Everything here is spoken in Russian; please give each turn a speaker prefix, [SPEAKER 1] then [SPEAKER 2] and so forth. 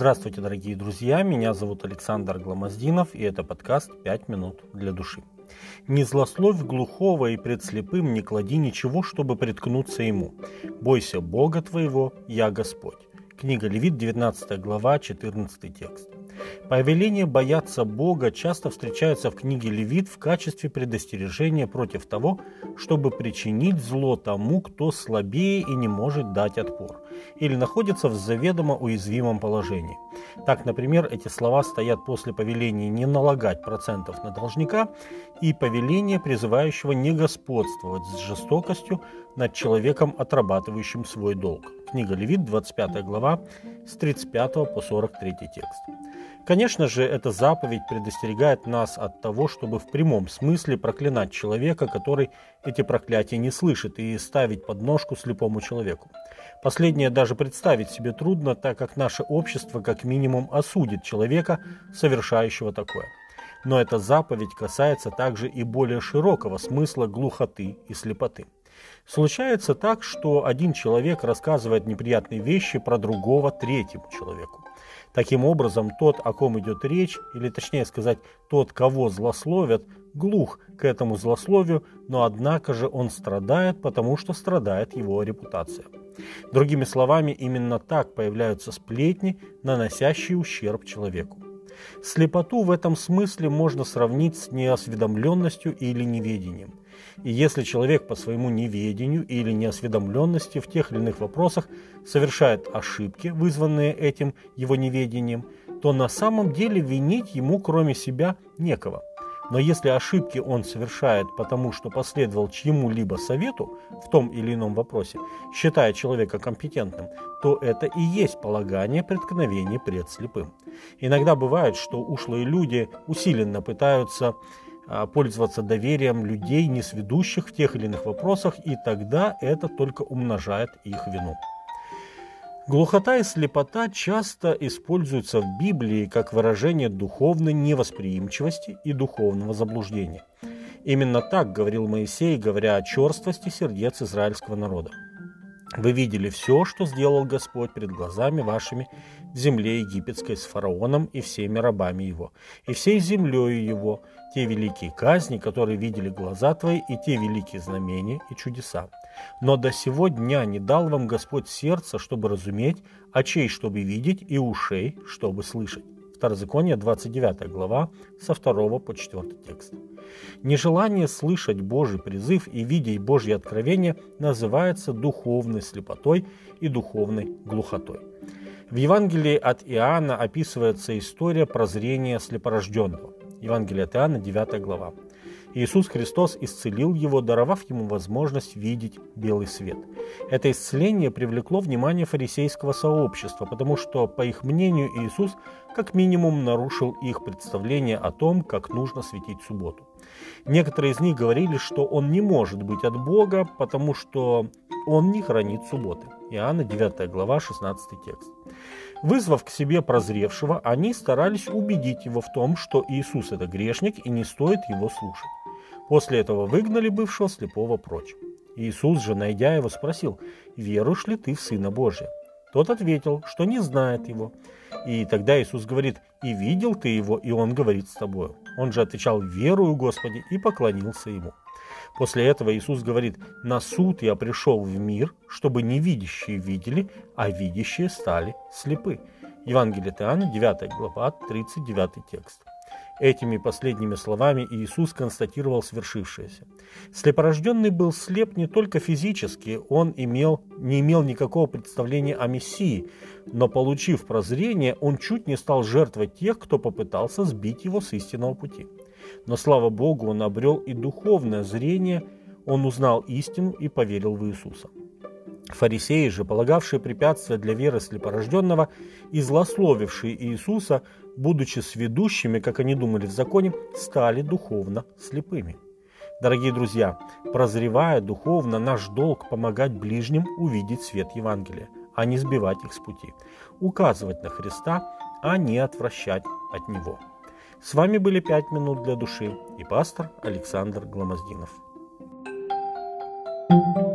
[SPEAKER 1] Здравствуйте, дорогие друзья, меня зовут Александр Гламоздинов, и это подкаст «Пять минут для души». «Не злословь глухого и пред слепым не клади ничего, чтобы приткнуться ему. Бойся Бога твоего, я Господь». Книга Левит, 19 глава, 14 текст. Повеление бояться Бога часто встречается в книге Левит в качестве предостережения против того, чтобы причинить зло тому, кто слабее и не может дать отпор, или находится в заведомо уязвимом положении. Так, например, эти слова стоят после повеления не налагать процентов на должника и повеления, призывающего не господствовать с жестокостью над человеком, отрабатывающим свой долг. Книга Левит, 25 глава, с 35 по 43 текст. Конечно же, эта заповедь предостерегает нас от того, чтобы в прямом смысле проклинать человека, который эти проклятия не слышит, и ставить подножку слепому человеку. Последнее даже представить себе трудно, так как наше общество как минимум осудит человека, совершающего такое. Но эта заповедь касается также и более широкого смысла глухоты и слепоты. Случается так, что один человек рассказывает неприятные вещи про другого третьему человеку. Таким образом, тот, о ком идет речь, или точнее сказать, тот, кого злословят, глух к этому злословию, но однако же он страдает, потому что страдает его репутация. Другими словами, именно так появляются сплетни, наносящие ущерб человеку. Слепоту в этом смысле можно сравнить с неосведомленностью или неведением. И если человек по своему неведению или неосведомленности в тех или иных вопросах совершает ошибки, вызванные этим его неведением, то на самом деле винить ему кроме себя некого. Но если ошибки он совершает потому, что последовал чьему-либо совету в том или ином вопросе, считая человека компетентным, то это и есть полагание преткновения пред слепым. Иногда бывает, что ушлые люди усиленно пытаются а, пользоваться доверием людей, не сведущих в тех или иных вопросах, и тогда это только умножает их вину. Глухота и слепота часто используются в Библии как выражение духовной невосприимчивости и духовного заблуждения. Именно так говорил Моисей, говоря о черствости сердец израильского народа. Вы видели все, что сделал Господь перед глазами вашими в земле египетской с фараоном и всеми рабами его, и всей землею его, те великие казни, которые видели глаза твои, и те великие знамения и чудеса. Но до сего дня не дал вам Господь сердца, чтобы разуметь, очей, чтобы видеть, и ушей, чтобы слышать. Второзаконие, 29 глава, со 2 по 4 текст. Нежелание слышать Божий призыв и видеть Божье откровение называется духовной слепотой и духовной глухотой. В Евангелии от Иоанна описывается история прозрения слепорожденного. Евангелие от Иоанна, 9 глава. Иисус Христос исцелил его, даровав ему возможность видеть белый свет. Это исцеление привлекло внимание фарисейского сообщества, потому что, по их мнению, Иисус как минимум нарушил их представление о том, как нужно светить субботу. Некоторые из них говорили, что он не может быть от Бога, потому что он не хранит субботы. Иоанна 9 глава 16 текст. Вызвав к себе прозревшего, они старались убедить его в том, что Иисус – это грешник и не стоит его слушать. После этого выгнали бывшего слепого прочь. Иисус же, найдя его, спросил, «Веруешь ли ты в Сына Божия?» Тот ответил, что не знает его. И тогда Иисус говорит, «И видел ты его, и он говорит с тобою». Он же отвечал, «Верую, Господи», и поклонился ему. После этого Иисус говорит, «На суд я пришел в мир, чтобы невидящие видели, а видящие стали слепы». Евангелие от Иоанна, 9 глава, 39 текст. Этими последними словами Иисус констатировал свершившееся. Слепорожденный был слеп не только физически, он имел, не имел никакого представления о Мессии, но, получив прозрение, он чуть не стал жертвой тех, кто попытался сбить его с истинного пути. Но, слава Богу, он обрел и духовное зрение, он узнал истину и поверил в Иисуса. Фарисеи же, полагавшие препятствия для веры слепорожденного и злословившие Иисуса, будучи сведущими, как они думали в законе, стали духовно слепыми. Дорогие друзья, прозревая духовно, наш долг помогать ближним увидеть свет Евангелия, а не сбивать их с пути, указывать на Христа, а не отвращать от Него. С вами были «Пять минут для души» и пастор Александр Гломоздинов. thank you